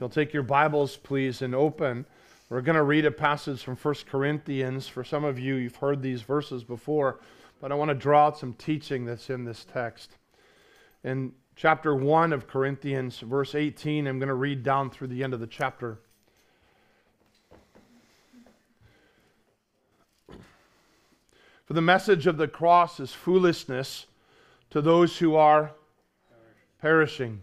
You'll take your Bibles, please, and open. We're going to read a passage from 1 Corinthians. For some of you, you've heard these verses before, but I want to draw out some teaching that's in this text. In chapter 1 of Corinthians, verse 18, I'm going to read down through the end of the chapter. For the message of the cross is foolishness to those who are perishing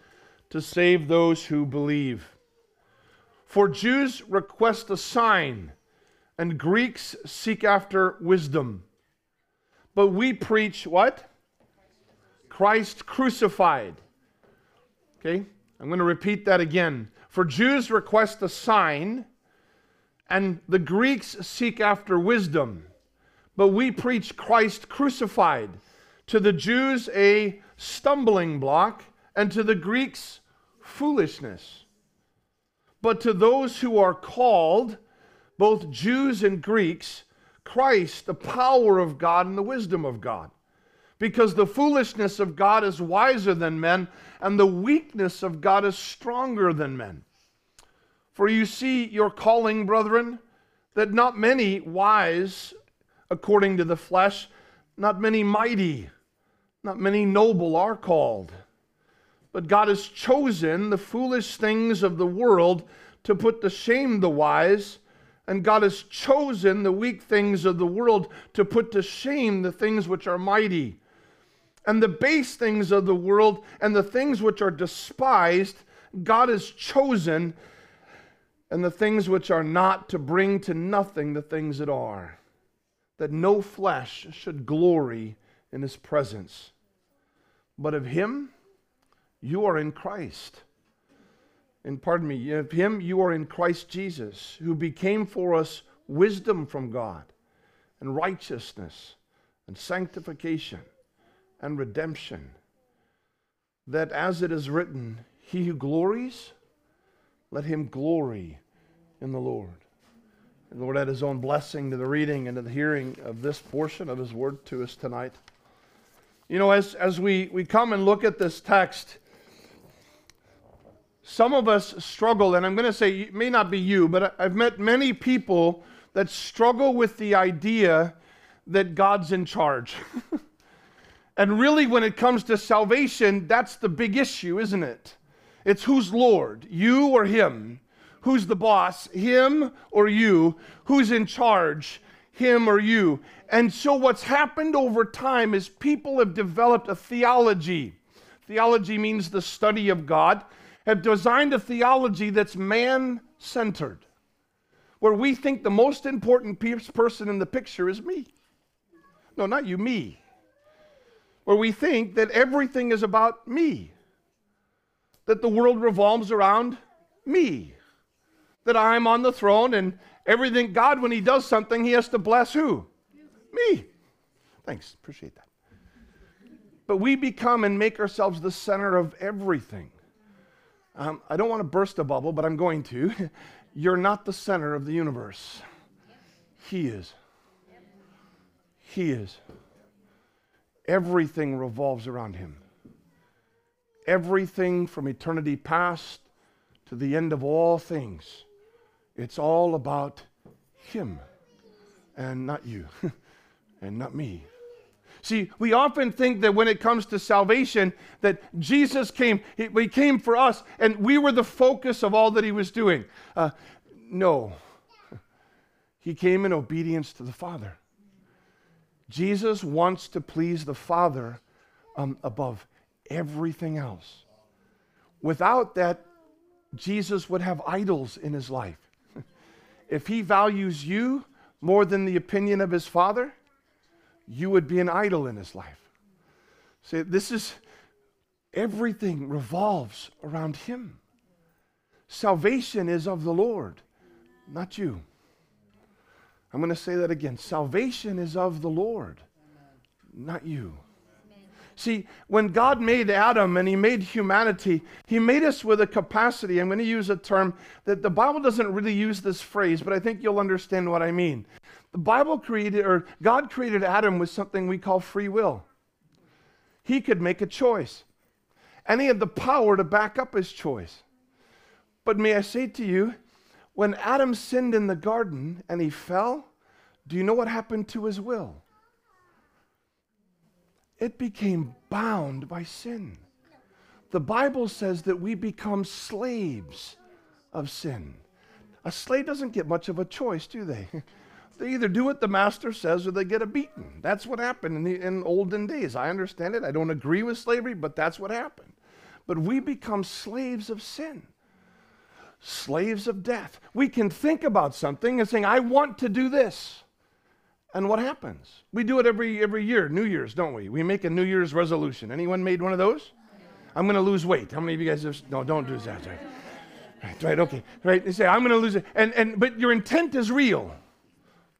to save those who believe. For Jews request a sign, and Greeks seek after wisdom. But we preach what? Christ crucified. Okay? I'm going to repeat that again. For Jews request a sign, and the Greeks seek after wisdom. But we preach Christ crucified. To the Jews, a stumbling block, and to the Greeks, foolishness. But to those who are called, both Jews and Greeks, Christ, the power of God and the wisdom of God. Because the foolishness of God is wiser than men, and the weakness of God is stronger than men. For you see your calling, brethren, that not many wise according to the flesh, not many mighty, not many noble are called. But God has chosen the foolish things of the world to put to shame the wise, and God has chosen the weak things of the world to put to shame the things which are mighty. And the base things of the world and the things which are despised, God has chosen, and the things which are not to bring to nothing the things that are, that no flesh should glory in his presence. But of him, you are in Christ. And pardon me, of him you are in Christ Jesus, who became for us wisdom from God, and righteousness, and sanctification, and redemption. That as it is written, he who glories, let him glory in the Lord. And Lord, add his own blessing to the reading and to the hearing of this portion of his word to us tonight. You know, as, as we, we come and look at this text, some of us struggle, and I'm going to say it may not be you, but I've met many people that struggle with the idea that God's in charge. and really, when it comes to salvation, that's the big issue, isn't it? It's who's Lord, you or Him? Who's the boss, Him or you? Who's in charge, Him or you? And so, what's happened over time is people have developed a theology. Theology means the study of God have designed a theology that's man centered, where we think the most important person in the picture is me. No, not you, me. Where we think that everything is about me, that the world revolves around me, that I'm on the throne and everything, God, when He does something, He has to bless who? Me. Thanks, appreciate that. But we become and make ourselves the center of everything. Um, I don't want to burst a bubble, but I'm going to. You're not the center of the universe. He is. He is. Everything revolves around Him. Everything from eternity past to the end of all things. It's all about Him and not you and not me. See, we often think that when it comes to salvation, that Jesus came, he, he came for us, and we were the focus of all that he was doing. Uh, no. He came in obedience to the Father. Jesus wants to please the Father um, above everything else. Without that, Jesus would have idols in his life. if he values you more than the opinion of his Father, you would be an idol in his life. See, this is everything revolves around him. Salvation is of the Lord, not you. I'm going to say that again. Salvation is of the Lord, not you. See, when God made Adam and He made humanity, He made us with a capacity. I'm going to use a term that the Bible doesn't really use this phrase, but I think you'll understand what I mean. The Bible created, or God created Adam with something we call free will. He could make a choice, and He had the power to back up His choice. But may I say to you, when Adam sinned in the garden and he fell, do you know what happened to his will? it became bound by sin. The Bible says that we become slaves of sin. A slave doesn't get much of a choice, do they? They either do what the master says or they get a beating. That's what happened in, the, in olden days. I understand it. I don't agree with slavery, but that's what happened. But we become slaves of sin, slaves of death. We can think about something and saying, I want to do this. And what happens? We do it every every year, New Year's, don't we? We make a New Year's resolution. Anyone made one of those? I'm going to lose weight. How many of you guys have? No, don't do that. Right, right, right okay, right. They say I'm going to lose it, and and but your intent is real.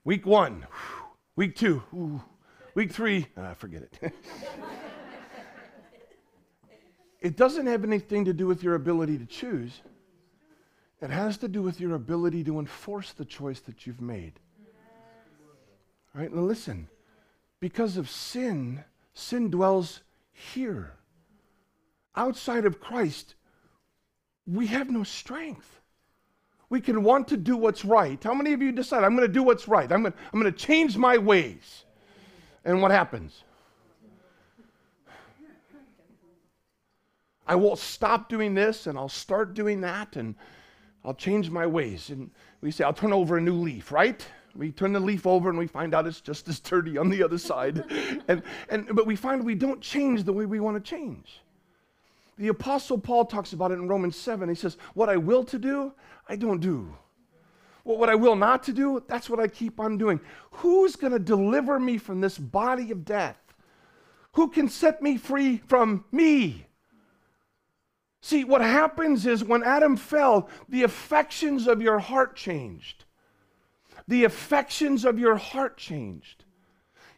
Week one, week two, week three, ah, forget it. it doesn't have anything to do with your ability to choose. It has to do with your ability to enforce the choice that you've made. All right, now listen. Because of sin, sin dwells here. Outside of Christ, we have no strength. We can want to do what's right. How many of you decide, I'm going to do what's right? I'm going, to, I'm going to change my ways. And what happens? I will stop doing this and I'll start doing that and I'll change my ways. And we say, I'll turn over a new leaf, right? We turn the leaf over and we find out it's just as dirty on the other side. and, and, but we find we don't change the way we want to change. The Apostle Paul talks about it in Romans 7. He says, What I will to do, I don't do. Well, what I will not to do, that's what I keep on doing. Who's going to deliver me from this body of death? Who can set me free from me? See, what happens is when Adam fell, the affections of your heart changed the affections of your heart changed.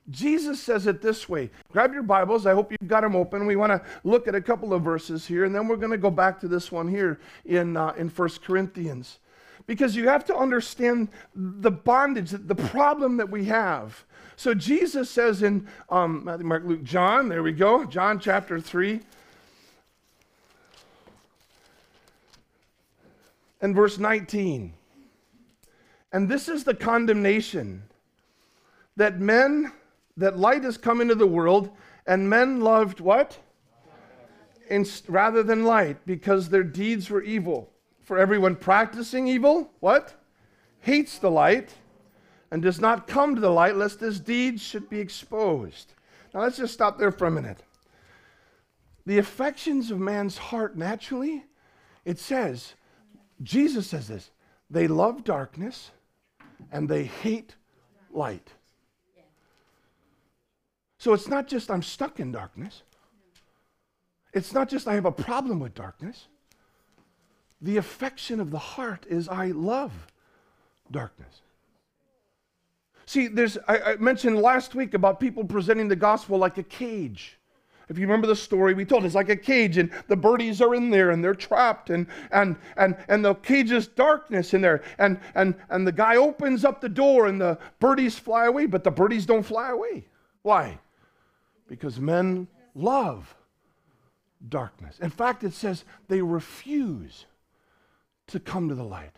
Jesus says it this way. Grab your Bibles. I hope you've got them open. We want to look at a couple of verses here, and then we're going to go back to this one here in, uh, in 1 Corinthians. Because you have to understand the bondage, the problem that we have. So Jesus says in um, Matthew, Mark, Luke, John, there we go, John chapter 3. And verse 19. And this is the condemnation that men, that light has come into the world, and men loved what? Rather than light, because their deeds were evil. For everyone practicing evil, what? Hates the light and does not come to the light lest his deeds should be exposed. Now let's just stop there for a minute. The affections of man's heart naturally, it says, Jesus says this, they love darkness and they hate light. So it's not just I'm stuck in darkness. It's not just I have a problem with darkness. The affection of the heart is I love darkness. See, there's I, I mentioned last week about people presenting the gospel like a cage. If you remember the story we told, it's like a cage, and the birdies are in there, and they're trapped, and and and and the cage is darkness in there, and and and the guy opens up the door, and the birdies fly away, but the birdies don't fly away. Why? Because men love darkness. In fact, it says they refuse to come to the light.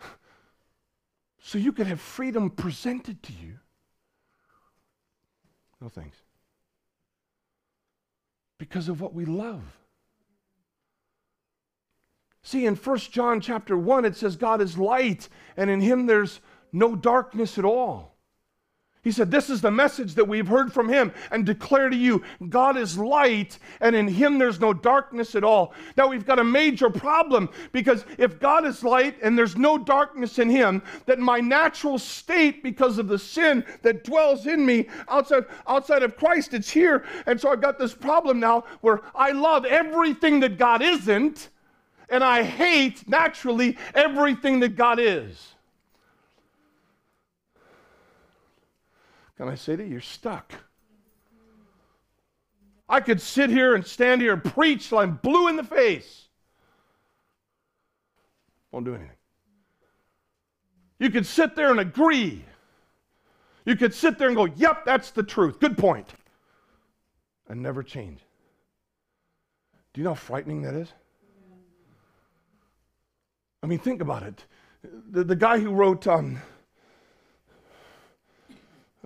So you could have freedom presented to you no thanks. Because of what we love. See, in 1 John chapter 1, it says God is light, and in him there's no darkness at all. He said, This is the message that we've heard from him and declare to you God is light, and in him there's no darkness at all. Now we've got a major problem because if God is light and there's no darkness in him, that my natural state, because of the sin that dwells in me outside, outside of Christ, it's here. And so I've got this problem now where I love everything that God isn't, and I hate naturally everything that God is. Can I say to you, you're stuck? I could sit here and stand here and preach till I'm blue in the face. Won't do anything. You could sit there and agree. You could sit there and go, yep, that's the truth. Good point. And never change. Do you know how frightening that is? I mean, think about it. The, the guy who wrote um,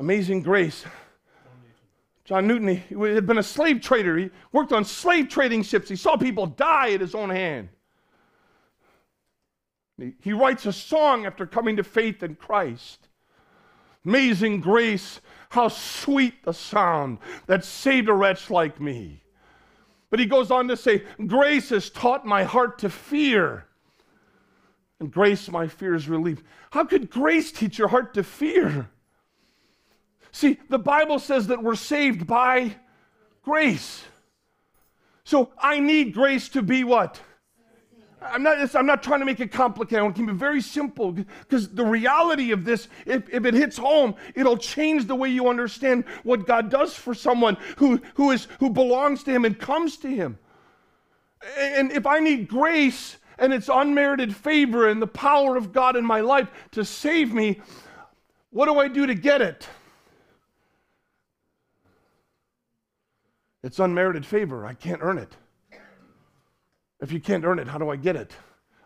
Amazing Grace. John Newton, he had been a slave trader. He worked on slave trading ships. He saw people die at his own hand. He writes a song after coming to faith in Christ. Amazing grace, how sweet the sound that saved a wretch like me. But he goes on to say, Grace has taught my heart to fear, and grace my fears relieved. How could grace teach your heart to fear? See, the Bible says that we're saved by grace. So I need grace to be what? I'm not, I'm not trying to make it complicated. I want to keep it very simple because the reality of this, if, if it hits home, it'll change the way you understand what God does for someone who, who, is, who belongs to Him and comes to Him. And if I need grace and it's unmerited favor and the power of God in my life to save me, what do I do to get it? It's unmerited favor. I can't earn it. If you can't earn it, how do I get it?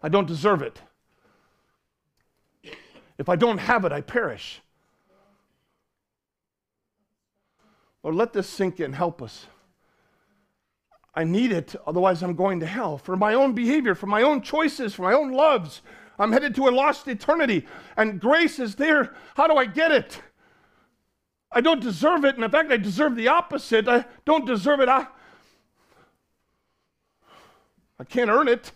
I don't deserve it. If I don't have it, I perish. Lord, let this sink in. Help us. I need it, otherwise, I'm going to hell. For my own behavior, for my own choices, for my own loves, I'm headed to a lost eternity. And grace is there. How do I get it? I don't deserve it. And in fact, I deserve the opposite. I don't deserve it. I, I can't earn it.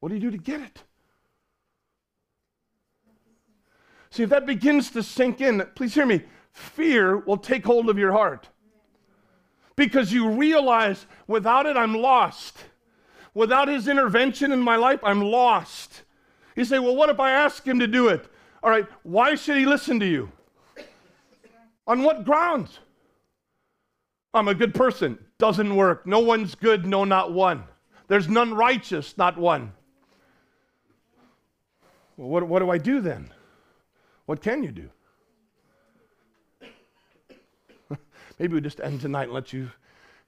What do you do to get it? See, if that begins to sink in, please hear me, fear will take hold of your heart. Because you realize without it, I'm lost. Without his intervention in my life, I'm lost. You say, well, what if I ask him to do it? All right, why should he listen to you? On what grounds? I'm a good person. Doesn't work. No one's good, no, not one. There's none righteous, not one. Well, what, what do I do then? What can you do? Maybe we just end tonight and let you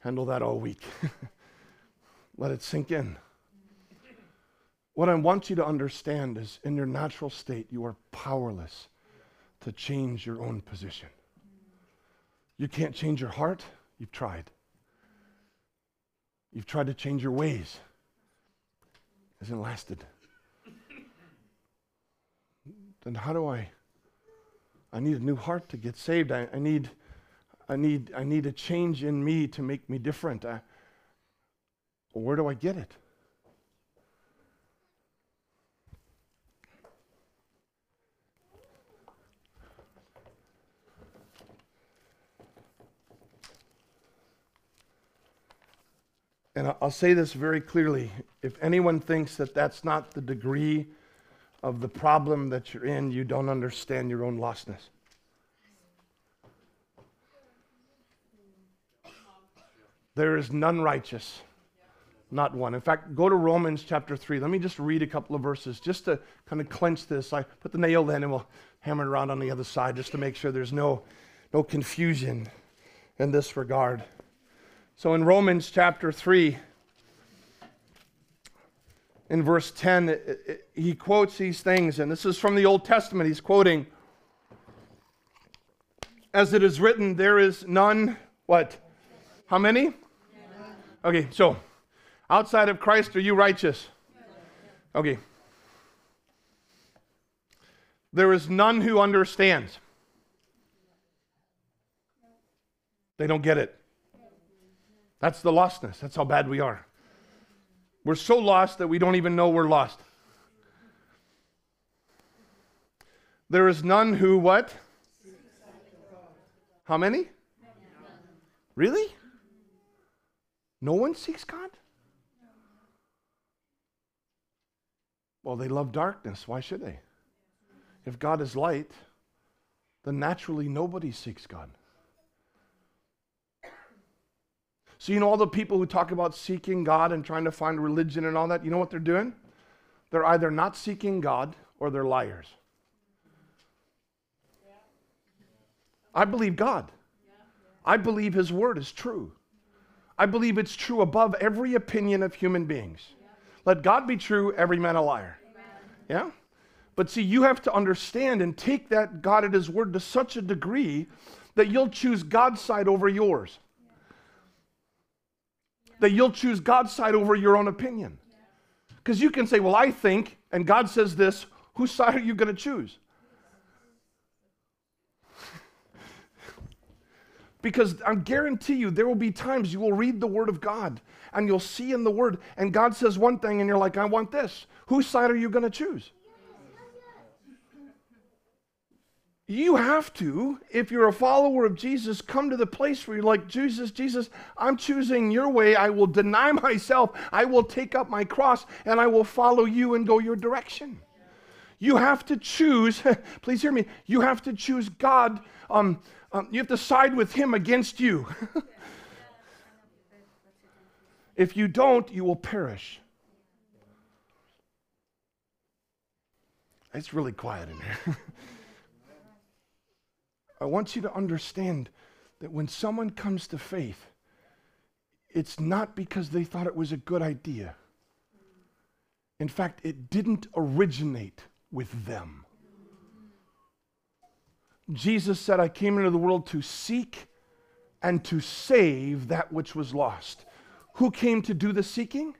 handle that all week. let it sink in. What I want you to understand is in your natural state, you are powerless to change your own position. You can't change your heart. You've tried. You've tried to change your ways. It hasn't lasted. then how do I? I need a new heart to get saved. I, I need, I need, I need a change in me to make me different. I, where do I get it? And I'll say this very clearly. If anyone thinks that that's not the degree of the problem that you're in, you don't understand your own lostness. There is none righteous, not one. In fact, go to Romans chapter 3. Let me just read a couple of verses just to kind of clench this. I put the nail in and we'll hammer it around on the other side just to make sure there's no, no confusion in this regard. So in Romans chapter 3, in verse 10, it, it, he quotes these things, and this is from the Old Testament. He's quoting, As it is written, there is none, what? How many? Okay, so outside of Christ, are you righteous? Okay. There is none who understands. They don't get it. That's the lostness. That's how bad we are. We're so lost that we don't even know we're lost. There is none who what? How many? Really? No one seeks God? Well, they love darkness. Why should they? If God is light, then naturally nobody seeks God. So, you know, all the people who talk about seeking God and trying to find religion and all that, you know what they're doing? They're either not seeking God or they're liars. I believe God. I believe His word is true. I believe it's true above every opinion of human beings. Let God be true, every man a liar. Yeah? But see, you have to understand and take that God at His word to such a degree that you'll choose God's side over yours. That you'll choose God's side over your own opinion. Because you can say, Well, I think, and God says this, whose side are you going to choose? Because I guarantee you, there will be times you will read the Word of God and you'll see in the Word, and God says one thing, and you're like, I want this. Whose side are you going to choose? You have to, if you're a follower of Jesus, come to the place where you're like, Jesus, Jesus, I'm choosing your way. I will deny myself. I will take up my cross and I will follow you and go your direction. You have to choose, please hear me, you have to choose God um, um, you have to side with him against you. if you don't, you will perish. It's really quiet in here. I want you to understand that when someone comes to faith, it's not because they thought it was a good idea. In fact, it didn't originate with them. Jesus said, I came into the world to seek and to save that which was lost. Who came to do the seeking?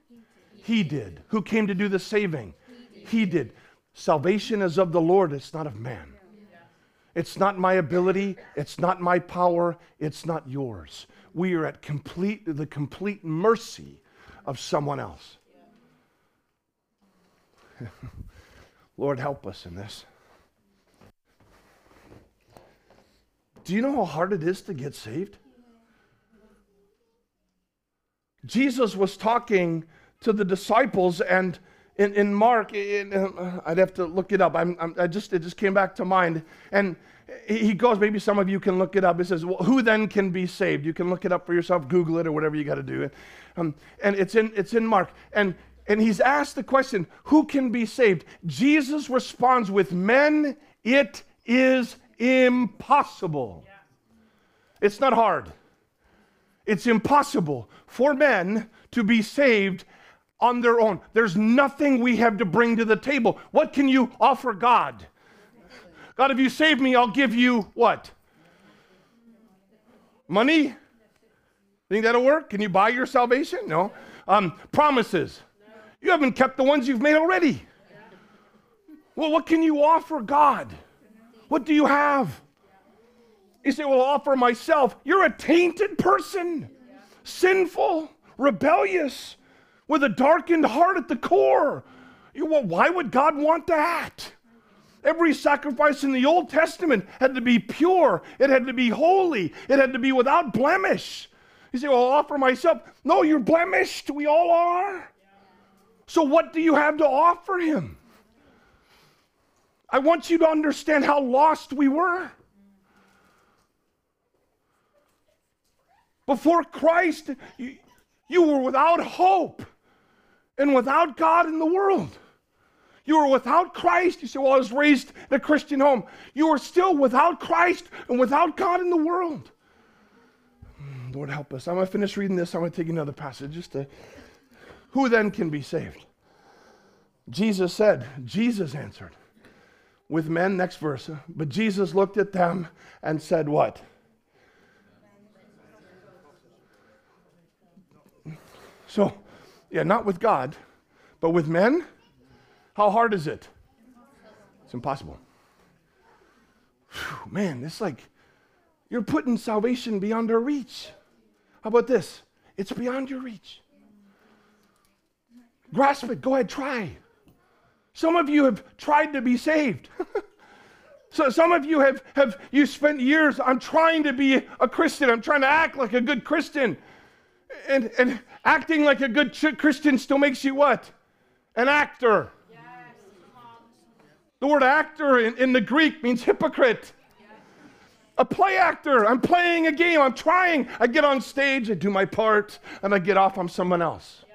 He did. Who came to do the saving? He did. Salvation is of the Lord, it's not of man. It's not my ability, it's not my power, it's not yours. We are at complete the complete mercy of someone else. Lord help us in this. Do you know how hard it is to get saved? Jesus was talking to the disciples, and in, in Mark, in, uh, I'd have to look it up. I'm, I'm, i just it just came back to mind, and he goes. Maybe some of you can look it up. It says, well, "Who then can be saved?" You can look it up for yourself, Google it, or whatever you got to do. Um, and it's in it's in Mark, and and he's asked the question, "Who can be saved?" Jesus responds with, "Men, it is impossible. Yeah. It's not hard. It's impossible for men to be saved on their own. There's nothing we have to bring to the table. What can you offer God? God, if you save me, I'll give you what? Money? Think that'll work? Can you buy your salvation? No. Um, promises. You haven't kept the ones you've made already. Well, what can you offer God? What do you have? You say, Well, I'll offer myself. You're a tainted person, sinful, rebellious, with a darkened heart at the core. You, well, why would God want that? Every sacrifice in the Old Testament had to be pure, it had to be holy, it had to be without blemish. You say, Well, I'll offer myself. No, you're blemished. We all are. So, what do you have to offer Him? I want you to understand how lost we were. Before Christ, you, you were without hope and without God in the world. You were without Christ. You say, Well, I was raised in a Christian home. You were still without Christ and without God in the world. Hmm, Lord, help us. I'm going to finish reading this. I'm going to take another passage. Just to, who then can be saved? Jesus said, Jesus answered with men. Next verse. But Jesus looked at them and said, What? So, yeah, not with God, but with men. How hard is it? It's impossible. Whew, man, it's like You're putting salvation beyond our reach. How about this? It's beyond your reach. Grasp it. Go ahead, try. Some of you have tried to be saved. so some of you have, have you spent years, I'm trying to be a Christian. I'm trying to act like a good Christian. And, and acting like a good Christian still makes you what? An actor. Yes. The word actor in, in the Greek means hypocrite a play actor. I'm playing a game. I'm trying. I get on stage, I do my part, and I get off. I'm someone else. Yeah.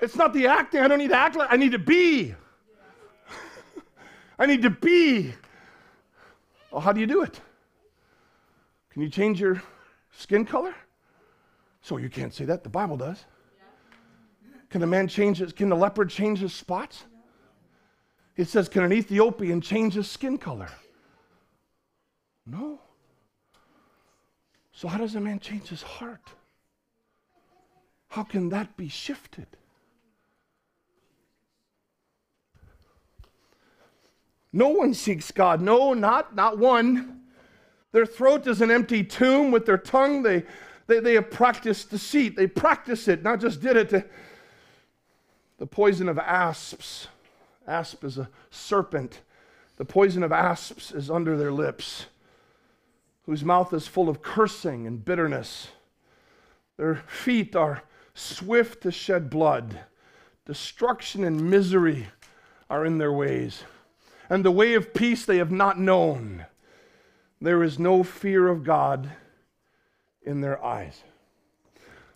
It's not the acting. I don't need to act like I need to be. Yeah. I need to be. Well, how do you do it? Can you change your skin color? So you can't say that. The Bible does. Can a man change his, can the leopard change his spots? It says, can an Ethiopian change his skin color? No. So, how does a man change his heart? How can that be shifted? No one seeks God. No, not, not one. Their throat is an empty tomb. With their tongue, they, they, they have practiced deceit. They practice it, not just did it. The poison of asps. Asp is a serpent. The poison of asps is under their lips whose mouth is full of cursing and bitterness. Their feet are swift to shed blood. Destruction and misery are in their ways. And the way of peace they have not known. There is no fear of God in their eyes.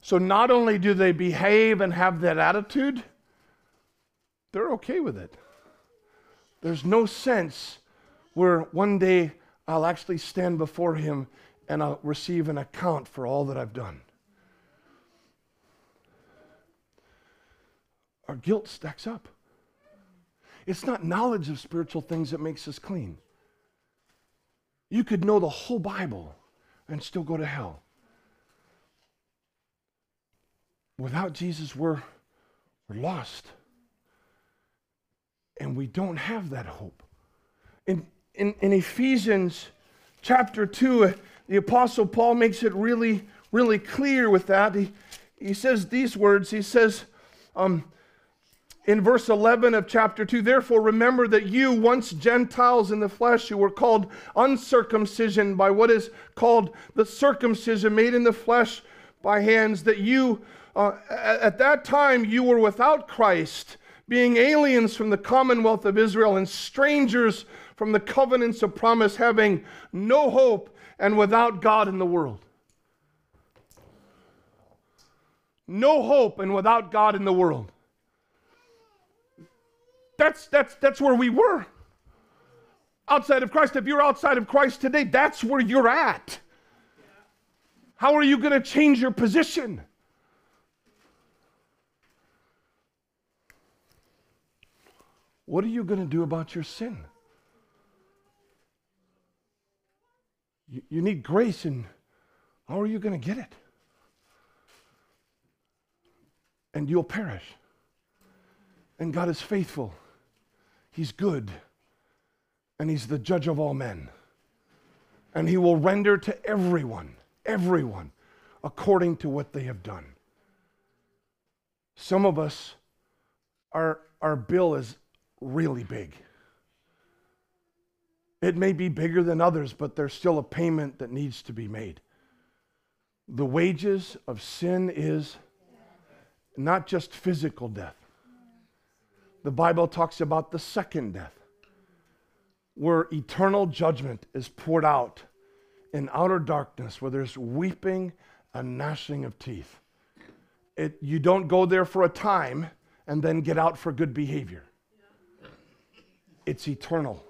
So not only do they behave and have that attitude, they're okay with it. There's no sense where one day I'll actually stand before him and I'll receive an account for all that I've done. Our guilt stacks up. It's not knowledge of spiritual things that makes us clean. You could know the whole Bible and still go to hell. Without Jesus, we're, we're lost. And we don't have that hope. In, in, in Ephesians chapter 2, uh, the Apostle Paul makes it really, really clear with that. He, he says these words He says, um, in verse 11 of chapter 2 therefore remember that you once gentiles in the flesh who were called uncircumcision by what is called the circumcision made in the flesh by hands that you uh, at that time you were without christ being aliens from the commonwealth of israel and strangers from the covenants of promise, having no hope and without God in the world. No hope and without God in the world. That's, that's, that's where we were. Outside of Christ. If you're outside of Christ today, that's where you're at. How are you going to change your position? What are you going to do about your sin? You, you need grace, and how are you going to get it? And you'll perish. And God is faithful, He's good, and He's the judge of all men. And He will render to everyone, everyone, according to what they have done. Some of us, our, our bill is really big. It may be bigger than others, but there's still a payment that needs to be made. The wages of sin is not just physical death. The Bible talks about the second death, where eternal judgment is poured out in outer darkness, where there's weeping and gnashing of teeth. It, you don't go there for a time and then get out for good behavior. It's eternal.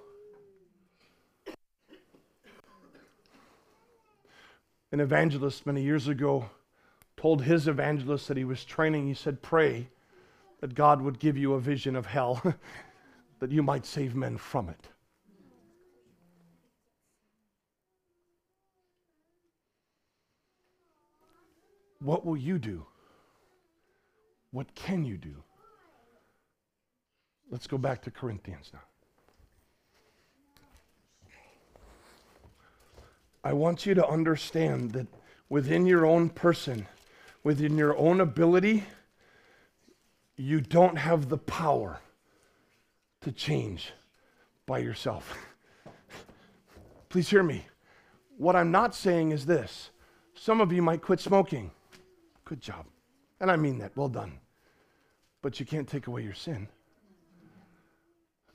an evangelist many years ago told his evangelist that he was training, he said, Pray that God would give you a vision of hell, that you might save men from it. What will you do? What can you do? Let's go back to Corinthians now. I want you to understand that within your own person, within your own ability, you don't have the power to change by yourself. Please hear me. What I'm not saying is this some of you might quit smoking. Good job. And I mean that. Well done. But you can't take away your sin.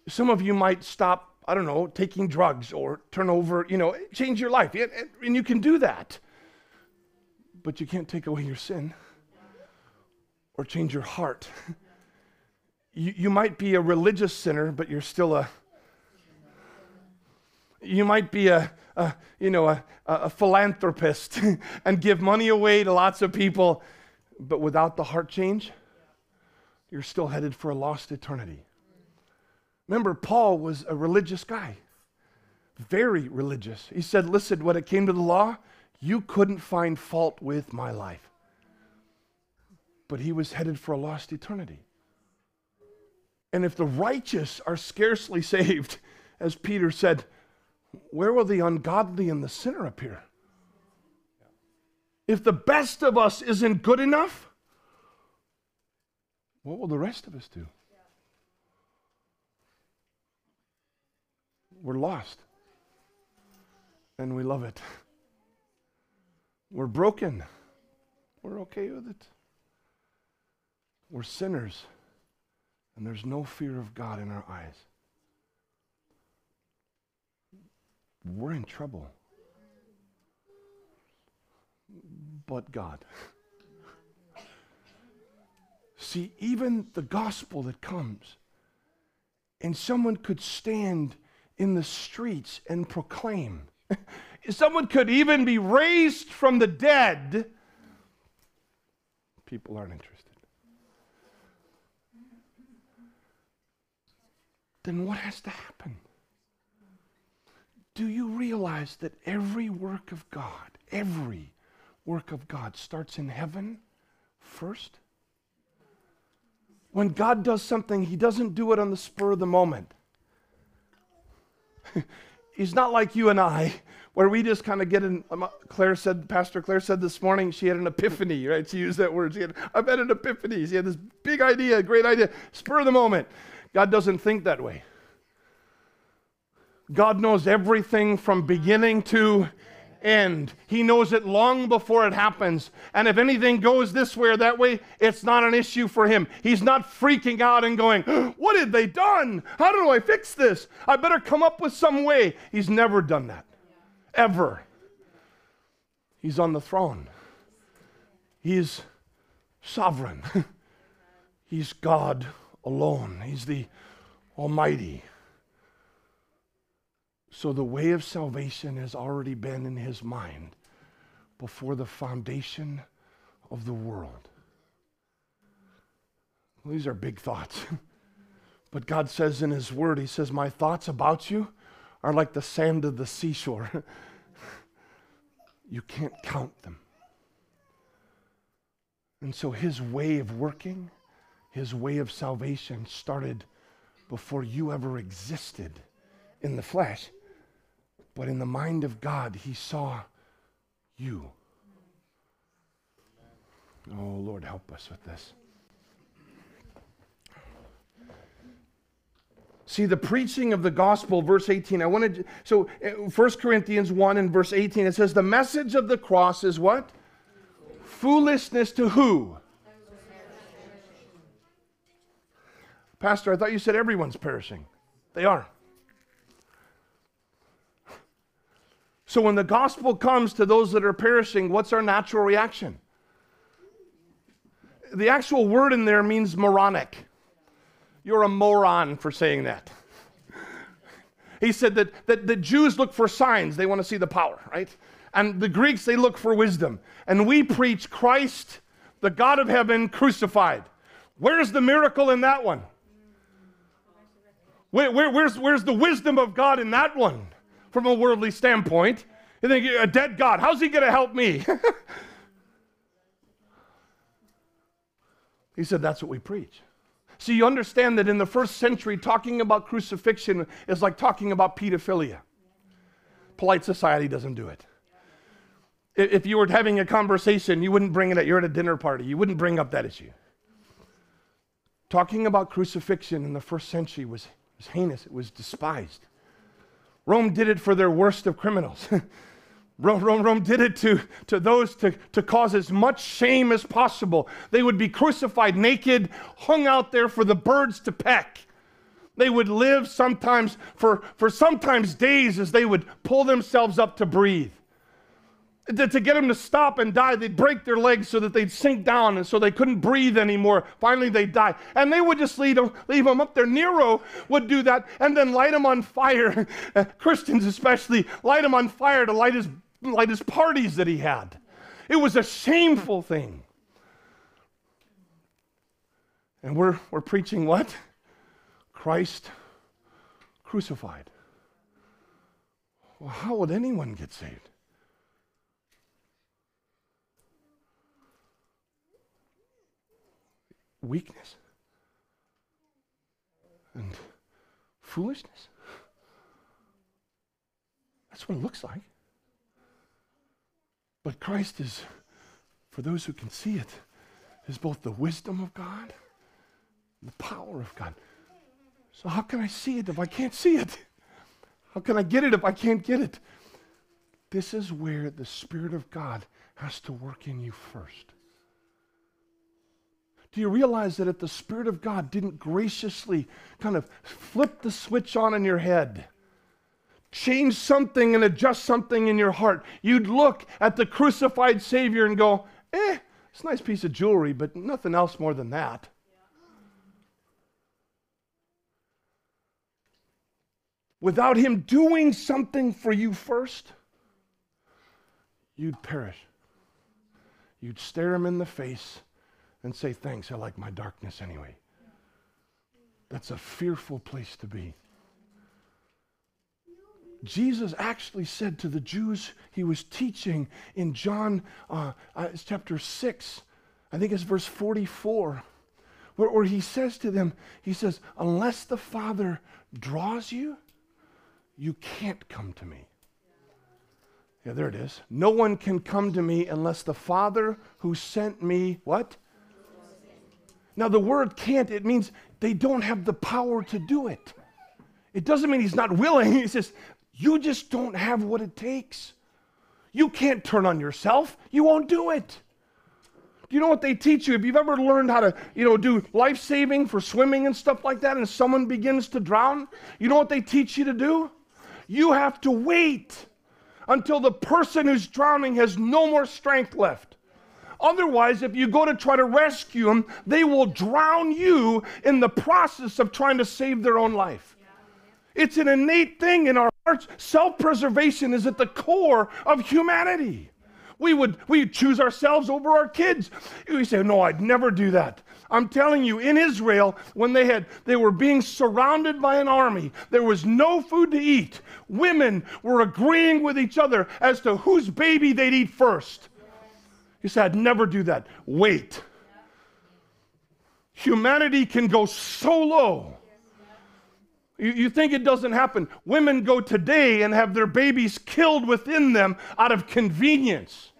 Some of you might stop, I don't know, taking drugs or turn over, you know, change your life. And you can do that. But you can't take away your sin or change your heart. You, you might be a religious sinner, but you're still a. You might be a, a you know, a, a philanthropist and give money away to lots of people, but without the heart change, you're still headed for a lost eternity. Remember, Paul was a religious guy, very religious. He said, Listen, when it came to the law, you couldn't find fault with my life. But he was headed for a lost eternity. And if the righteous are scarcely saved, as Peter said, where will the ungodly and the sinner appear? If the best of us isn't good enough, what will the rest of us do? We're lost. And we love it. We're broken. We're okay with it. We're sinners. And there's no fear of God in our eyes. We're in trouble. But God. See, even the gospel that comes, and someone could stand in the streets and proclaim. someone could even be raised from the dead. People aren't interested. Then what has to happen? Do you realize that every work of God, every work of God starts in heaven first? When God does something, He doesn't do it on the spur of the moment. He's not like you and I, where we just kind of get an. Um, Claire said, Pastor Claire said this morning, she had an epiphany, right? She used that word. She had, I've had an epiphany. She had this big idea, great idea, spur of the moment. God doesn't think that way. God knows everything from beginning to end. He knows it long before it happens. And if anything goes this way or that way, it's not an issue for him. He's not freaking out and going, What have they done? How do I fix this? I better come up with some way. He's never done that. Ever. He's on the throne. He's sovereign. He's God alone. He's the Almighty. So the way of salvation has already been in his mind before the foundation of the world. Well, these are big thoughts. but God says in his word, He says, My thoughts about you are like the sand of the seashore. you can't count them. And so his way of working, his way of salvation started before you ever existed in the flesh. But in the mind of God, he saw you. Oh, Lord, help us with this. See, the preaching of the gospel, verse 18, I wanted, to. so 1 uh, Corinthians 1 and verse 18, it says, the message of the cross is what? Foolishness to who? Pastor, I thought you said everyone's perishing. They are. So when the gospel comes to those that are perishing, what's our natural reaction? The actual word in there means moronic. You're a moron for saying that. He said that, that the Jews look for signs, they want to see the power, right? And the Greeks, they look for wisdom. And we preach Christ, the God of heaven, crucified. Where's the miracle in that one? Where, where, where's, where's the wisdom of God in that one? from a worldly standpoint. You think, a dead God, how's he going to help me? he said, that's what we preach. So you understand that in the first century, talking about crucifixion is like talking about pedophilia. Polite society doesn't do it. If you were having a conversation, you wouldn't bring it up. You're at a dinner party, you wouldn't bring up that issue. Talking about crucifixion in the first century was, was heinous, it was despised. Rome did it for their worst of criminals. Rome, Rome, Rome did it to, to those to, to cause as much shame as possible. They would be crucified naked, hung out there for the birds to peck. They would live sometimes for, for sometimes days as they would pull themselves up to breathe. To, to get them to stop and die, they'd break their legs so that they'd sink down and so they couldn't breathe anymore. Finally, they'd die. And they would just leave them, leave them up there. Nero would do that and then light them on fire. Christians, especially, light them on fire to light his like his parties that he had. It was a shameful thing. And we're, we're preaching what? Christ crucified. Well, how would anyone get saved? Weakness and foolishness. That's what it looks like. But Christ is, for those who can see it, is both the wisdom of God and the power of God. So, how can I see it if I can't see it? How can I get it if I can't get it? This is where the Spirit of God has to work in you first. Do you realize that if the Spirit of God didn't graciously kind of flip the switch on in your head, change something and adjust something in your heart. You'd look at the crucified Savior and go, eh, it's a nice piece of jewelry, but nothing else more than that. Without Him doing something for you first, you'd perish. You'd stare Him in the face and say, Thanks, I like my darkness anyway. That's a fearful place to be. Jesus actually said to the Jews he was teaching in John uh, uh, chapter 6, I think it's verse 44, where, where he says to them, He says, Unless the Father draws you, you can't come to me. Yeah, there it is. No one can come to me unless the Father who sent me, what? Now, the word can't, it means they don't have the power to do it. It doesn't mean he's not willing. He says, you just don't have what it takes. You can't turn on yourself. You won't do it. Do you know what they teach you? If you've ever learned how to, you know, do life saving for swimming and stuff like that, and someone begins to drown, you know what they teach you to do? You have to wait until the person who's drowning has no more strength left. Otherwise, if you go to try to rescue them, they will drown you in the process of trying to save their own life. It's an innate thing in our hearts. Self preservation is at the core of humanity. We would we choose ourselves over our kids. We say, no, I'd never do that. I'm telling you, in Israel, when they had they were being surrounded by an army, there was no food to eat. Women were agreeing with each other as to whose baby they'd eat first. He said, I'd never do that. Wait. Humanity can go so low you, you think it doesn't happen. Women go today and have their babies killed within them out of convenience.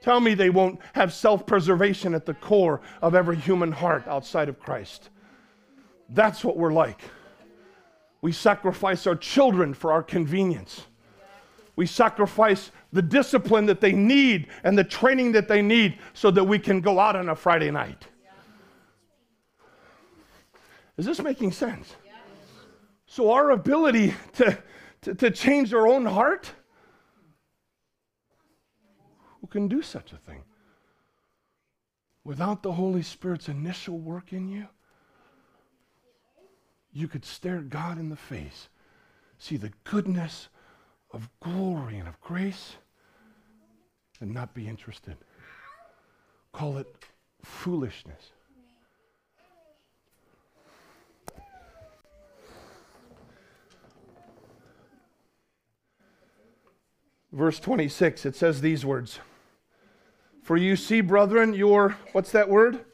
Tell me they won't have self preservation at the core of every human heart outside of Christ. That's what we're like. We sacrifice our children for our convenience. We sacrifice the discipline that they need and the training that they need so that we can go out on a Friday night. Is this making sense? So, our ability to, to, to change our own heart, who can do such a thing? Without the Holy Spirit's initial work in you, you could stare God in the face, see the goodness of glory and of grace, and not be interested. Call it foolishness. verse 26, it says these words For you see, brethren, your, what's that word?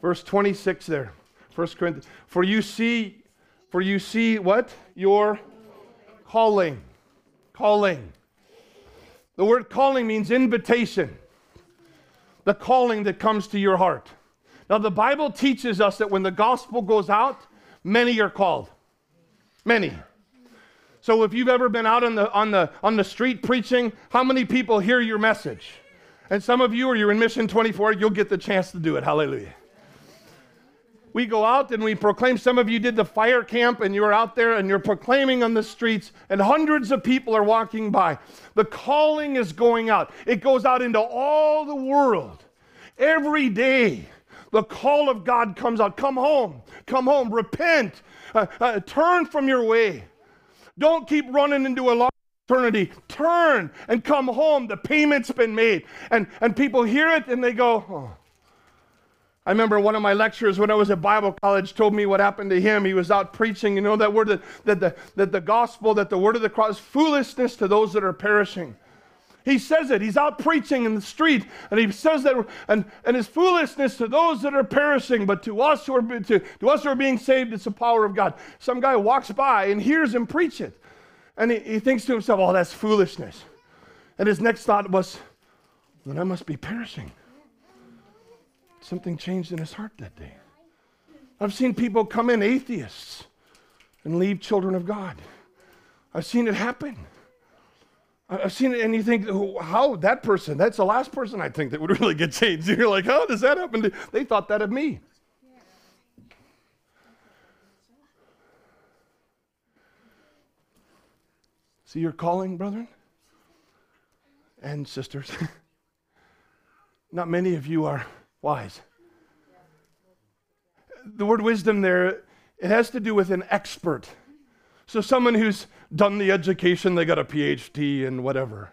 Verse 26 there. First Corinthians. For you see, for you see what? Your calling. Calling. The word calling means invitation, the calling that comes to your heart. Now, the Bible teaches us that when the gospel goes out, many are called. Many. So if you've ever been out on the, on the, on the street preaching, how many people hear your message? And some of you, or you're in Mission 24, you'll get the chance to do it. Hallelujah. We go out and we proclaim. Some of you did the fire camp and you're out there and you're proclaiming on the streets, and hundreds of people are walking by. The calling is going out, it goes out into all the world every day. The call of God comes out. Come home. Come home. Repent. Uh, uh, turn from your way. Don't keep running into a long eternity. Turn and come home. The payment's been made. And, and people hear it and they go, oh. I remember one of my lecturers when I was at Bible college told me what happened to him. He was out preaching, you know, that word that, that, the, that the gospel, that the word of the cross, foolishness to those that are perishing. He says it. He's out preaching in the street, and he says that, and, and his foolishness to those that are perishing, but to us who are to, to us who are being saved, it's the power of God. Some guy walks by and hears him preach it, and he, he thinks to himself, "Oh, that's foolishness," and his next thought was, "Then I must be perishing." Something changed in his heart that day. I've seen people come in atheists and leave children of God. I've seen it happen. I've seen it, and you think, how that person, that's the last person I think that would really get changed. You're like, how does that happen? They thought that of me. See your calling, brethren and sisters. Not many of you are wise. The word wisdom there, it has to do with an expert. So someone who's done the education, they got a PhD and whatever.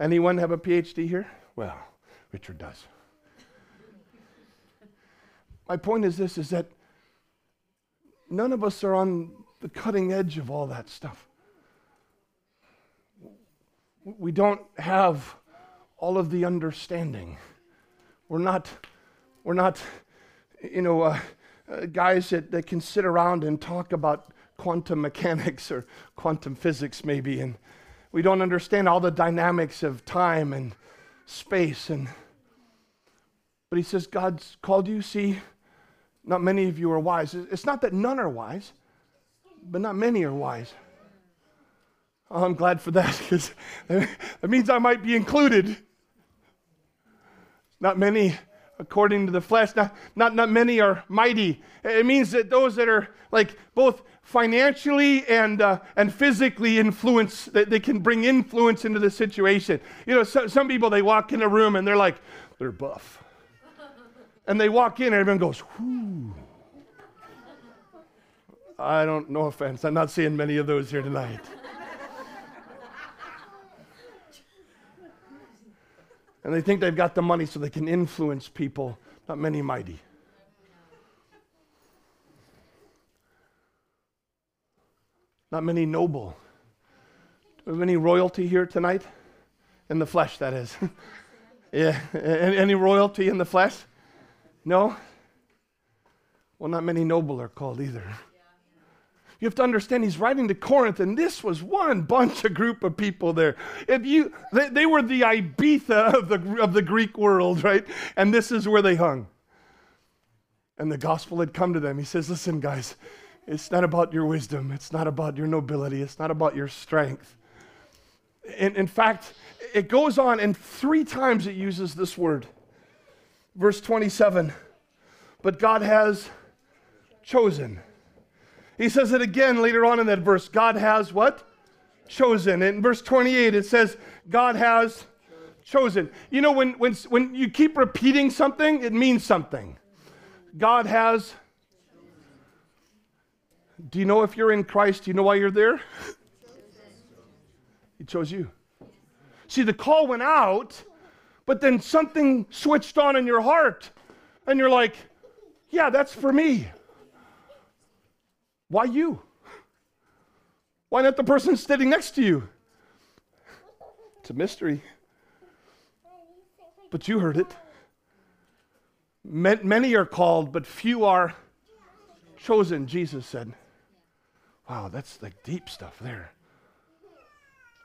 Anyone have a PhD here? Well, Richard does. My point is this is that none of us are on the cutting edge of all that stuff. We don't have all of the understanding. We're not, we're not, you know, uh, uh, guys that, that can sit around and talk about quantum mechanics or quantum physics, maybe, and we don't understand all the dynamics of time and space. And but he says, God's called you. See, not many of you are wise. It's not that none are wise, but not many are wise. Oh, I'm glad for that because that means I might be included. Not many according to the flesh. Not, not, not many are mighty. It means that those that are like both financially and, uh, and physically influence, that they can bring influence into the situation. You know, so, some people, they walk in a room and they're like, they're buff. And they walk in and everyone goes, whoo. I don't, no offense, I'm not seeing many of those here tonight. And they think they've got the money so they can influence people, not many mighty. Not many noble. Do we have any royalty here tonight? In the flesh, that is. yeah. Any royalty in the flesh? No? Well, not many noble are called either. You have to understand he's writing to Corinth, and this was one bunch of group of people there. If you, they, they, were the Ibiza of the, of the Greek world, right? And this is where they hung. And the gospel had come to them. He says, Listen, guys, it's not about your wisdom. It's not about your nobility. It's not about your strength. In, in fact, it goes on, and three times it uses this word. Verse 27 But God has chosen. He says it again later on in that verse. God has what? Chosen. In verse 28, it says, God has chosen. You know, when, when, when you keep repeating something, it means something. God has do you know if you're in Christ? Do you know why you're there? He chose you. See, the call went out, but then something switched on in your heart, and you're like, yeah, that's for me. Why you? Why not the person sitting next to you? It's a mystery. But you heard it. Many are called, but few are chosen, Jesus said. Wow, that's like deep stuff there.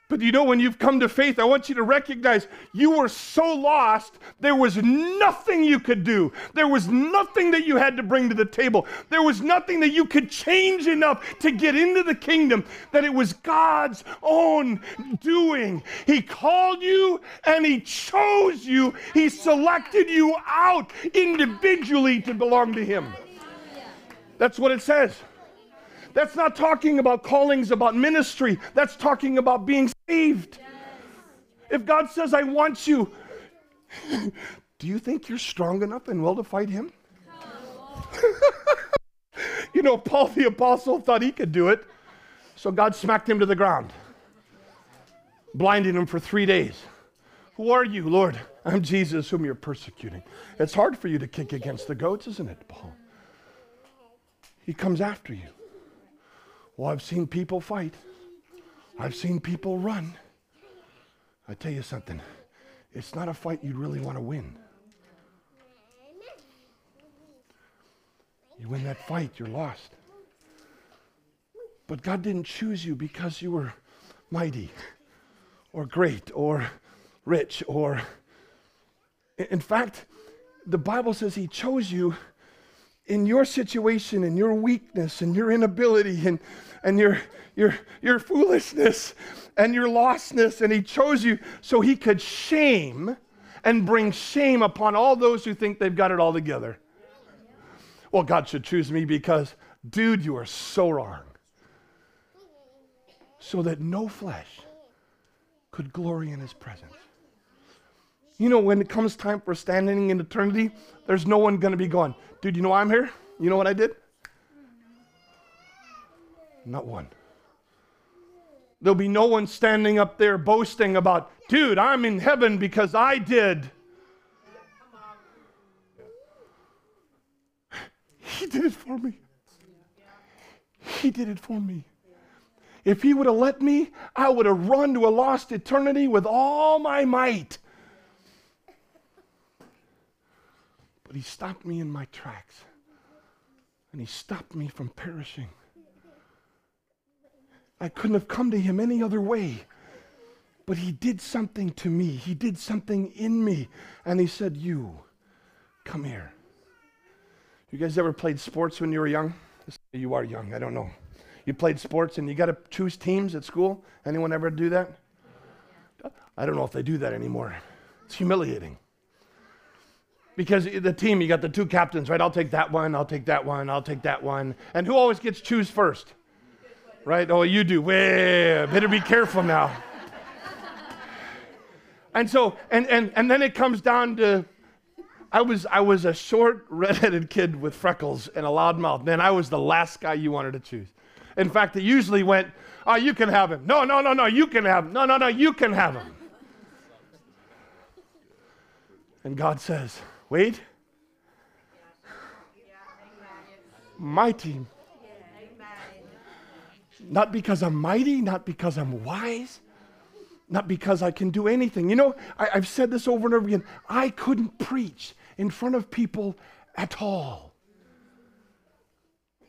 But you know, when you've come to faith, I want you to recognize you were so lost, there was nothing you could do. There was nothing that you had to bring to the table. There was nothing that you could change enough to get into the kingdom, that it was God's own doing. He called you and He chose you, He selected you out individually to belong to Him. That's what it says. That's not talking about callings, about ministry. That's talking about being saved. If God says, I want you, do you think you're strong enough and well to fight him? you know, Paul the Apostle thought he could do it, so God smacked him to the ground, blinding him for three days. Who are you, Lord? I'm Jesus, whom you're persecuting. It's hard for you to kick against the goats, isn't it, Paul? He comes after you. Well, I've seen people fight. I've seen people run. I tell you something, it's not a fight you'd really want to win. You win that fight, you're lost. But God didn't choose you because you were mighty or great or rich or. In fact, the Bible says He chose you in your situation in your weakness in your inability and, and your, your, your foolishness and your lostness. And He chose you so He could shame and bring shame upon all those who think they've got it all together. Well, God should choose me because, dude, you are so wrong. So that no flesh could glory in His presence. You know, when it comes time for standing in eternity, there's no one going to be going, dude, you know why I'm here? You know what I did? Not one. There'll be no one standing up there boasting about, dude, I'm in heaven because I did. He did it for me. He did it for me. If he would have let me, I would have run to a lost eternity with all my might. But he stopped me in my tracks. And he stopped me from perishing. I couldn't have come to him any other way. But he did something to me. He did something in me. And he said, You, come here. You guys ever played sports when you were young? You are young, I don't know. You played sports and you got to choose teams at school? Anyone ever do that? I don't know if they do that anymore. It's humiliating. Because the team, you got the two captains, right? I'll take that one, I'll take that one, I'll take that one. And who always gets choose first? Right? Oh, you do. Way, better be careful now. and so, and, and, and then it comes down to I was, I was a short, redheaded kid with freckles and a loud mouth. Man, I was the last guy you wanted to choose. In fact, it usually went, oh, you can have him. No, no, no, no, you can have him. No, no, no, you can have him. And God says, Wait. My team. Not because I'm mighty, not because I'm wise, not because I can do anything. You know, I, have said this over and over again. I couldn't preach in front of people at all.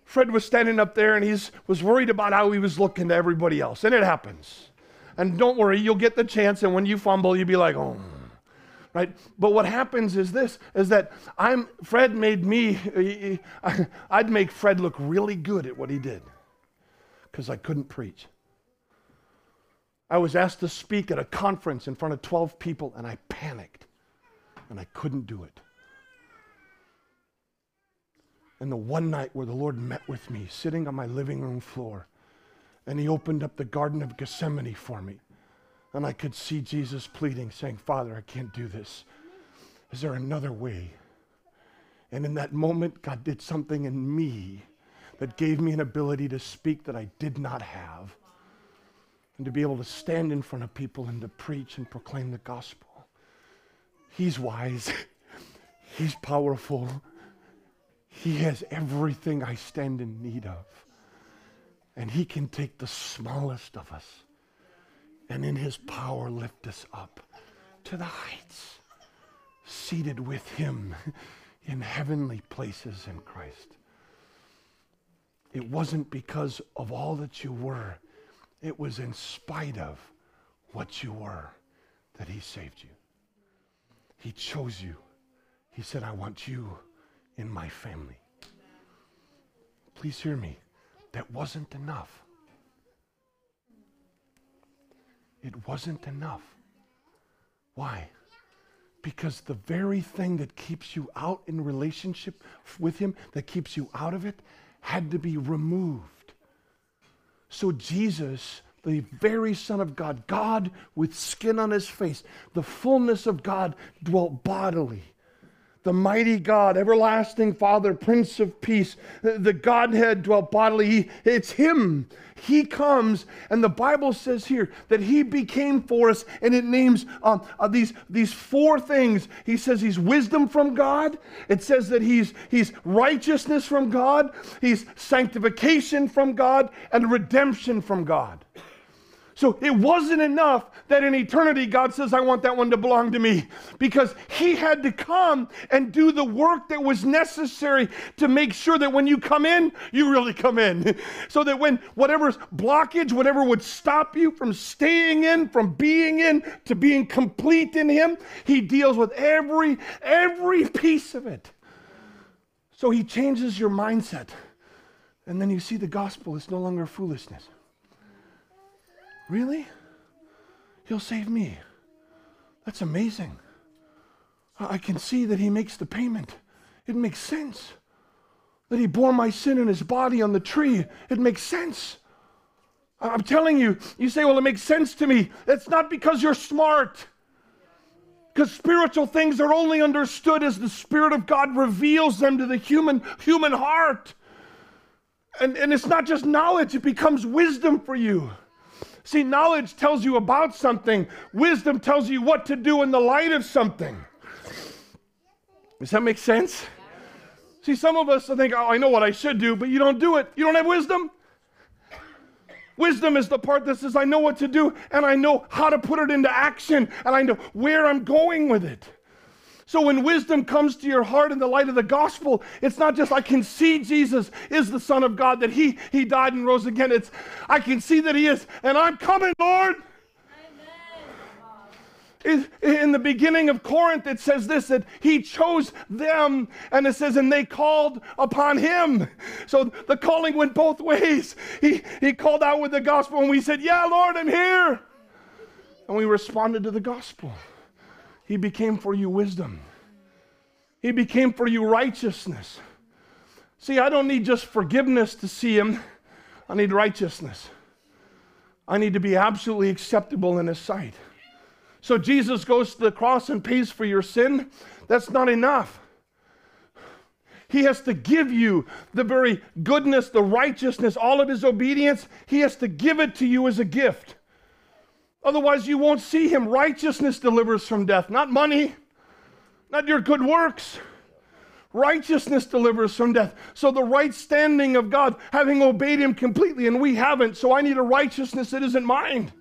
Fred was standing up there and he was worried about how he was looking to everybody else. And it happens. And don't worry, you'll get the chance. And when you fumble, you'll be like, oh right? But what happens is this: is that I'm Fred made me. I'd make Fred look really good at what he did because I couldn't preach. I was asked to speak at a conference in front of 12 people, and I panicked, and I couldn't do it. And the one night where the Lord met with me, sitting on my living room floor, and He opened up the Garden of Gethsemane for me. And I could see Jesus pleading, saying, Father, I can't do this. Is there another way? And in that moment, God did something in me that gave me an ability to speak that I did not have, and to be able to stand in front of people and to preach and proclaim the gospel. He's wise, He's powerful, He has everything I stand in need of. And He can take the smallest of us and in his power lift us up to the heights, seated with him in heavenly places in Christ. It wasn't because of all that you were, it was in spite of what you were that He saved you. He chose you. He said, I want you in my family. Please hear me. That wasn't enough. It wasn't enough. Why? Because the very thing that keeps you out in relationship with Him, that keeps you out of it, had to be removed. So Jesus, the very Son of God, God with skin on his face, the fullness of God dwelt bodily the mighty God, everlasting Father, Prince of Peace, the Godhead dwelt bodily. it's Him. He comes, and the Bible says here that He became for us, and it names um, uh, these, these four things. He says He's wisdom from God. It says that He's, he's righteousness from God, He's sanctification from God, and redemption from God. So it wasn't enough that in eternity God says, I want that one to belong to me. Because he had to come and do the work that was necessary to make sure that when you come in, you really come in. so that when whatever's blockage, whatever would stop you from staying in, from being in, to being complete in him, he deals with every, every piece of it. So he changes your mindset. And then you see the gospel is no longer foolishness. Really? He'll save me. That's amazing. I can see that He makes the payment. It makes sense. That He bore my sin in His body on the tree. It makes sense. I'm telling you, you say, well, it makes sense to me. That's not because you're smart. Because spiritual things are only understood as the Spirit of God reveals them to the human, human heart. And, and it's not just knowledge, it becomes wisdom for you. See, knowledge tells you about something, wisdom tells you what to do in the light of something. Does that make sense? See, some of us I think, oh, I know what I should do, but you don't do it. You don't have wisdom. Wisdom is the part that says, I know what to do and I know how to put it into action and I know where I'm going with it. So when wisdom comes to your heart in the light of the gospel, it's not just I can see Jesus is the Son of God, that He He died and rose again. It's I can see that He is, and I'm coming, Lord. In the beginning of Corinth, it says this that he chose them, and it says, and they called upon him. So the calling went both ways. He, he called out with the gospel, and we said, Yeah, Lord, I'm here. And we responded to the gospel. He became for you wisdom. He became for you righteousness. See, I don't need just forgiveness to see Him, I need righteousness. I need to be absolutely acceptable in His sight. So Jesus goes to the cross and pays for your sin. That's not enough. He has to give you the very goodness, the righteousness, all of His obedience. He has to give it to you as a gift. Otherwise, you won't see him. Righteousness delivers from death, not money, not your good works. Righteousness delivers from death. So, the right standing of God, having obeyed him completely, and we haven't, so I need a righteousness that isn't mine.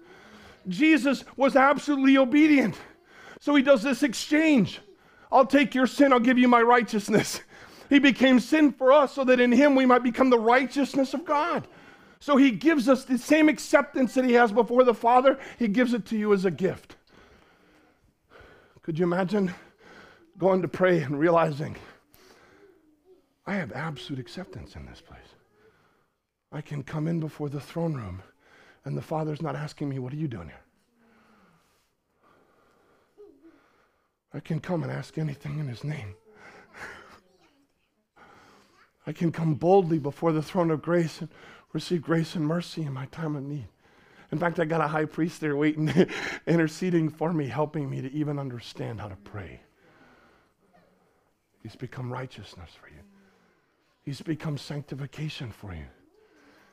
Jesus was absolutely obedient. So, he does this exchange I'll take your sin, I'll give you my righteousness. He became sin for us so that in him we might become the righteousness of God. So he gives us the same acceptance that he has before the Father, he gives it to you as a gift. Could you imagine going to pray and realizing, I have absolute acceptance in this place? I can come in before the throne room and the Father's not asking me, What are you doing here? I can come and ask anything in His name. I can come boldly before the throne of grace and receive grace and mercy in my time of need. In fact, I got a high priest there waiting, interceding for me, helping me to even understand how to pray. He's become righteousness for you, He's become sanctification for you.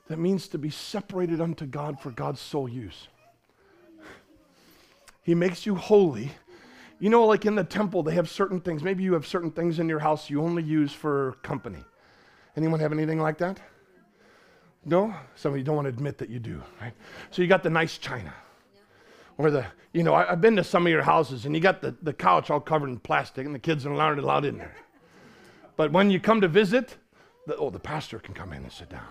That means to be separated unto God for God's sole use. He makes you holy. You know, like in the temple, they have certain things. Maybe you have certain things in your house you only use for company. Anyone have anything like that? No? Some of you don't want to admit that you do, right? So you got the nice china. Or the, you know, I, have been to some of your houses and you got the, the couch all covered in plastic and the kids are allowed, allowed in there. But when you come to visit, the, oh, the pastor can come in and sit down.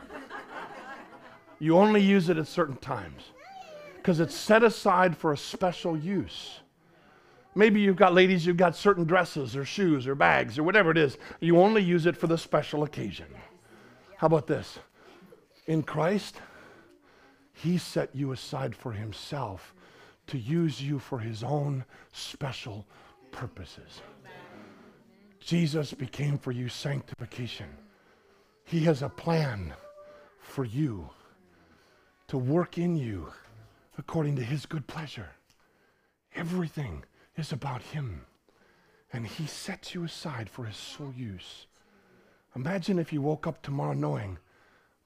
You only use it at certain times because it's set aside for a special use. Maybe you've got ladies, you've got certain dresses or shoes or bags or whatever it is. You only use it for the special occasion. How about this? In Christ, He set you aside for Himself to use you for His own special purposes. Jesus became for you sanctification. He has a plan for you to work in you according to His good pleasure. Everything is about Him. And He sets you aside for His sole use. Imagine if you woke up tomorrow knowing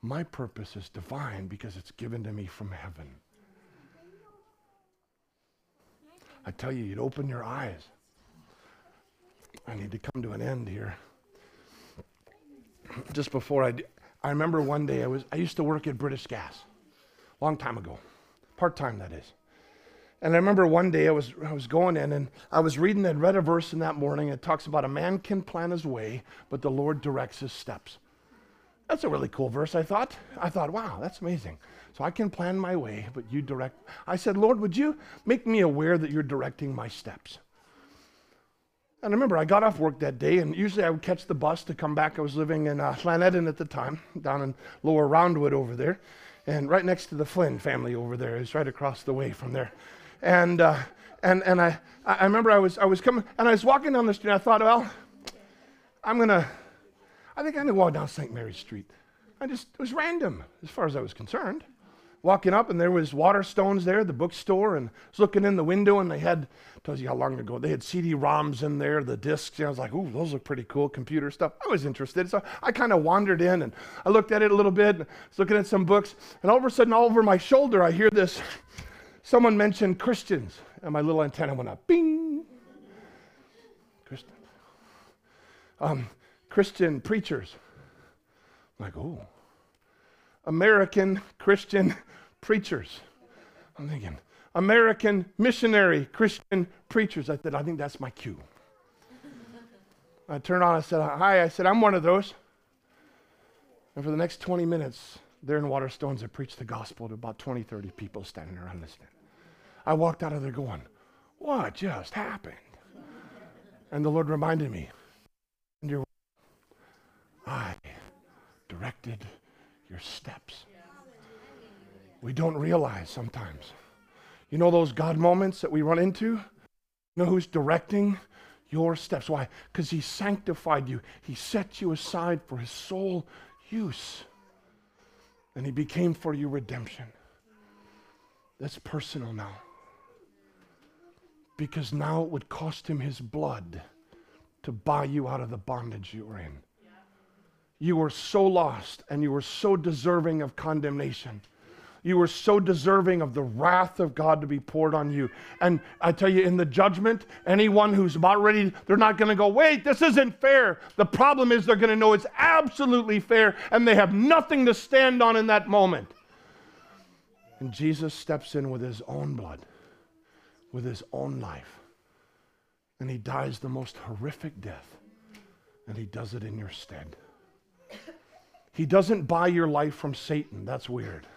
my purpose is divine because it's given to me from heaven. I tell you, you'd open your eyes. I need to come to an end here. Just before I, I remember one day I was I used to work at British Gas, long time ago, part time that is. And I remember one day I was, I was going in and I was reading and read a verse in that morning. It talks about a man can plan his way, but the Lord directs his steps. That's a really cool verse, I thought. I thought, wow, that's amazing. So I can plan my way, but you direct. I said, Lord, would you make me aware that you're directing my steps? And I remember I got off work that day, and usually I would catch the bus to come back. I was living in uh, at the time, down in Lower Roundwood over there, and right next to the Flynn family over there. Right across the way from there. And, uh, and, and I, I remember I was, I was coming, and I was walking down the street, and I thought, well, I'm going to, I think I'm going to walk down St. Mary's Street. I just, it was random as far as I was concerned. Walking up, and there was Waterstones there, the bookstore, and I was looking in the window, and they had, tells you how long ago, they had CD-ROMs in there, the discs, and I was like, ooh, those look pretty cool, computer stuff. I was interested, so I kind of wandered in, and I looked at it a little bit, and I was looking at some books, and all of a sudden, all over my shoulder, I hear this Someone mentioned Christians, and my little antenna went up. Bing! Christians. Um, Christian preachers. I'm like, oh. American Christian preachers. I'm thinking, American missionary Christian preachers. I said, I think that's my cue. I turned on, I said, Hi, I said, I'm one of those. And for the next 20 minutes, there in Waterstones, I preached the gospel to about 20, 30 people standing around listening. I walked out of there going, What just happened? And the Lord reminded me, I directed your steps. We don't realize sometimes. You know those God moments that we run into? You know who's directing your steps? Why? Because He sanctified you, He set you aside for His sole use, and He became for you redemption. That's personal now because now it would cost him his blood to buy you out of the bondage you were in. You were so lost and you were so deserving of condemnation. You were so deserving of the wrath of God to be poured on you. And I tell you, in the judgment, anyone who's about ready, they're not going to go, wait, this isn't fair. The problem is they're going to know it's absolutely fair and they have nothing to stand on in that moment. And Jesus steps in with his own blood with his own life. And he dies the most horrific death. And he does it in your stead. He doesn't buy your life from Satan. That's weird.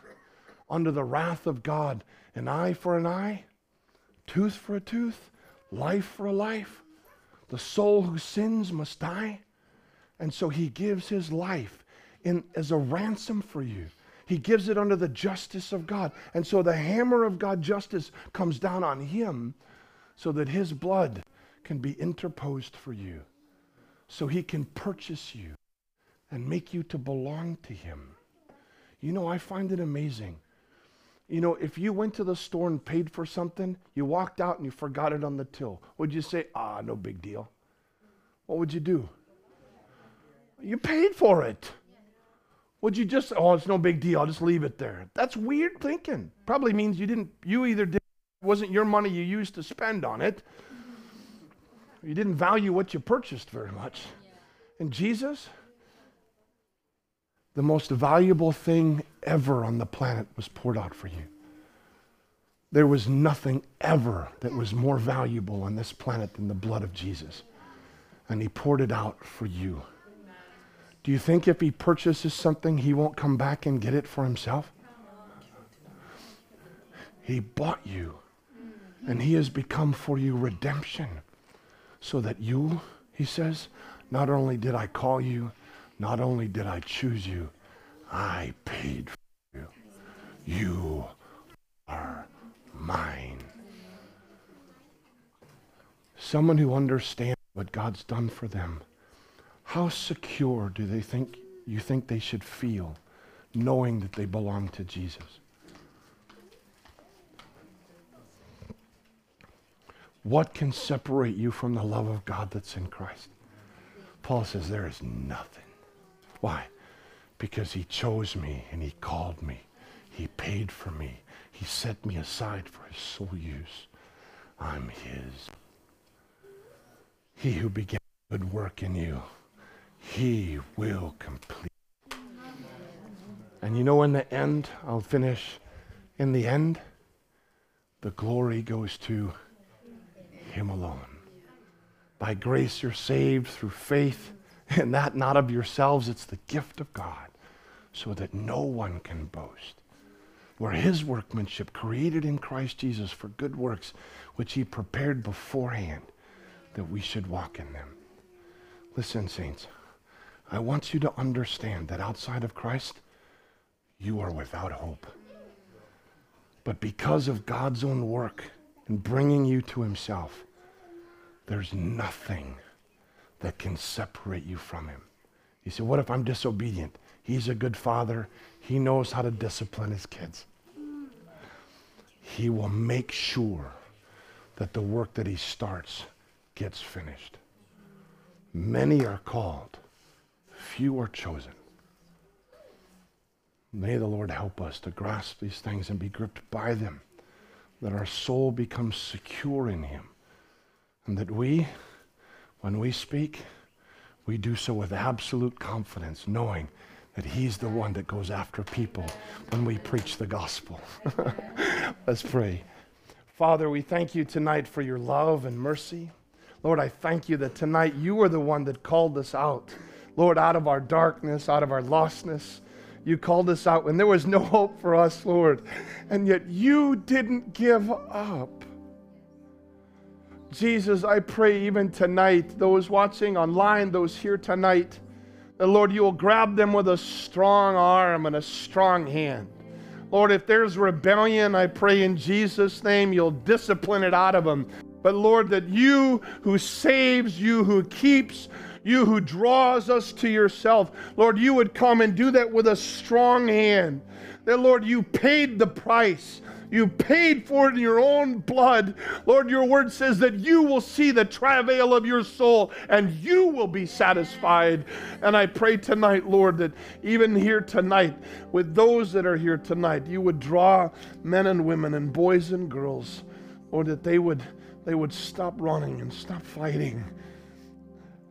Under the wrath of God, an eye for an eye, tooth for a tooth, life for a life. The soul who sins must die. And so he gives his life in, as a ransom for you. He gives it under the justice of God. And so the hammer of God justice comes down on him so that his blood can be interposed for you. So he can purchase you and make you to belong to him. You know, I find it amazing. You know, if you went to the store and paid for something, you walked out and you forgot it on the till, would you say, ah, no big deal? What would you do? You paid for it. Would you just, oh, it's no big deal. I'll just leave it there. That's weird thinking. Probably means you didn't, you either did, it wasn't your money you used to spend on it. You didn't value what you purchased very much. And Jesus, the most valuable thing ever on the planet was poured out for you. There was nothing ever that was more valuable on this planet than the blood of Jesus. And he poured it out for you. Do you think if he purchases something, he won't come back and get it for himself? He bought you, and He has become for you redemption, so that you, He says, not only did I call you, not only did I choose you, I paid for you. You are mine. Someone who understands what God's done for them. How secure do they think you think they should feel knowing that they belong to Jesus? What can separate you from the love of God that's in Christ? Paul says there is nothing. Why? Because he chose me and he called me. He paid for me. He set me aside for his sole use. I'm his. He who began good work in you, he will complete. And you know, in the end, I'll finish. In the end, the glory goes to him alone. By grace you're saved through faith, and that not of yourselves, it's the gift of God, so that no one can boast. We're his workmanship, created in Christ Jesus for good works, which he prepared beforehand that we should walk in them. Listen, saints, I want you to understand that outside of Christ, you are without hope. But because of God's own work in bringing you to Himself, there's nothing that can separate you from Him. You say, What if I'm disobedient? He's a good father, He knows how to discipline His kids. He will make sure that the work that He starts gets finished. Many are called, few are chosen. May the Lord help us to grasp these things and be gripped by them, that our soul becomes secure in Him, and that we, when we speak, we do so with absolute confidence, knowing that He's the one that goes after people when we preach the gospel. Let's pray. Father, we thank you tonight for your love and mercy. Lord, I thank you that tonight you are the one that called us out. Lord, out of our darkness, out of our lostness. You called us out when there was no hope for us, Lord. And yet you didn't give up. Jesus, I pray even tonight, those watching online, those here tonight, that Lord, you will grab them with a strong arm and a strong hand. Lord, if there's rebellion, I pray in Jesus' name you'll discipline it out of them. But Lord, that you who saves, you who keeps, you who draws us to yourself, Lord, you would come and do that with a strong hand. That, Lord, you paid the price. You paid for it in your own blood. Lord, your word says that you will see the travail of your soul and you will be satisfied. And I pray tonight, Lord, that even here tonight, with those that are here tonight, you would draw men and women and boys and girls, Lord, that they would, they would stop running and stop fighting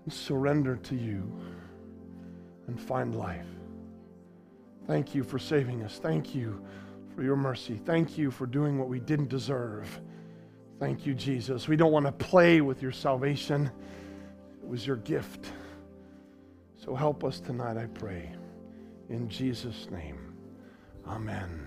and surrender to you and find life. Thank you for saving us. Thank you for your mercy. Thank you for doing what we didn't deserve. Thank you, Jesus. We don't want to play with your salvation, it was your gift. So help us tonight, I pray. In Jesus' name, amen.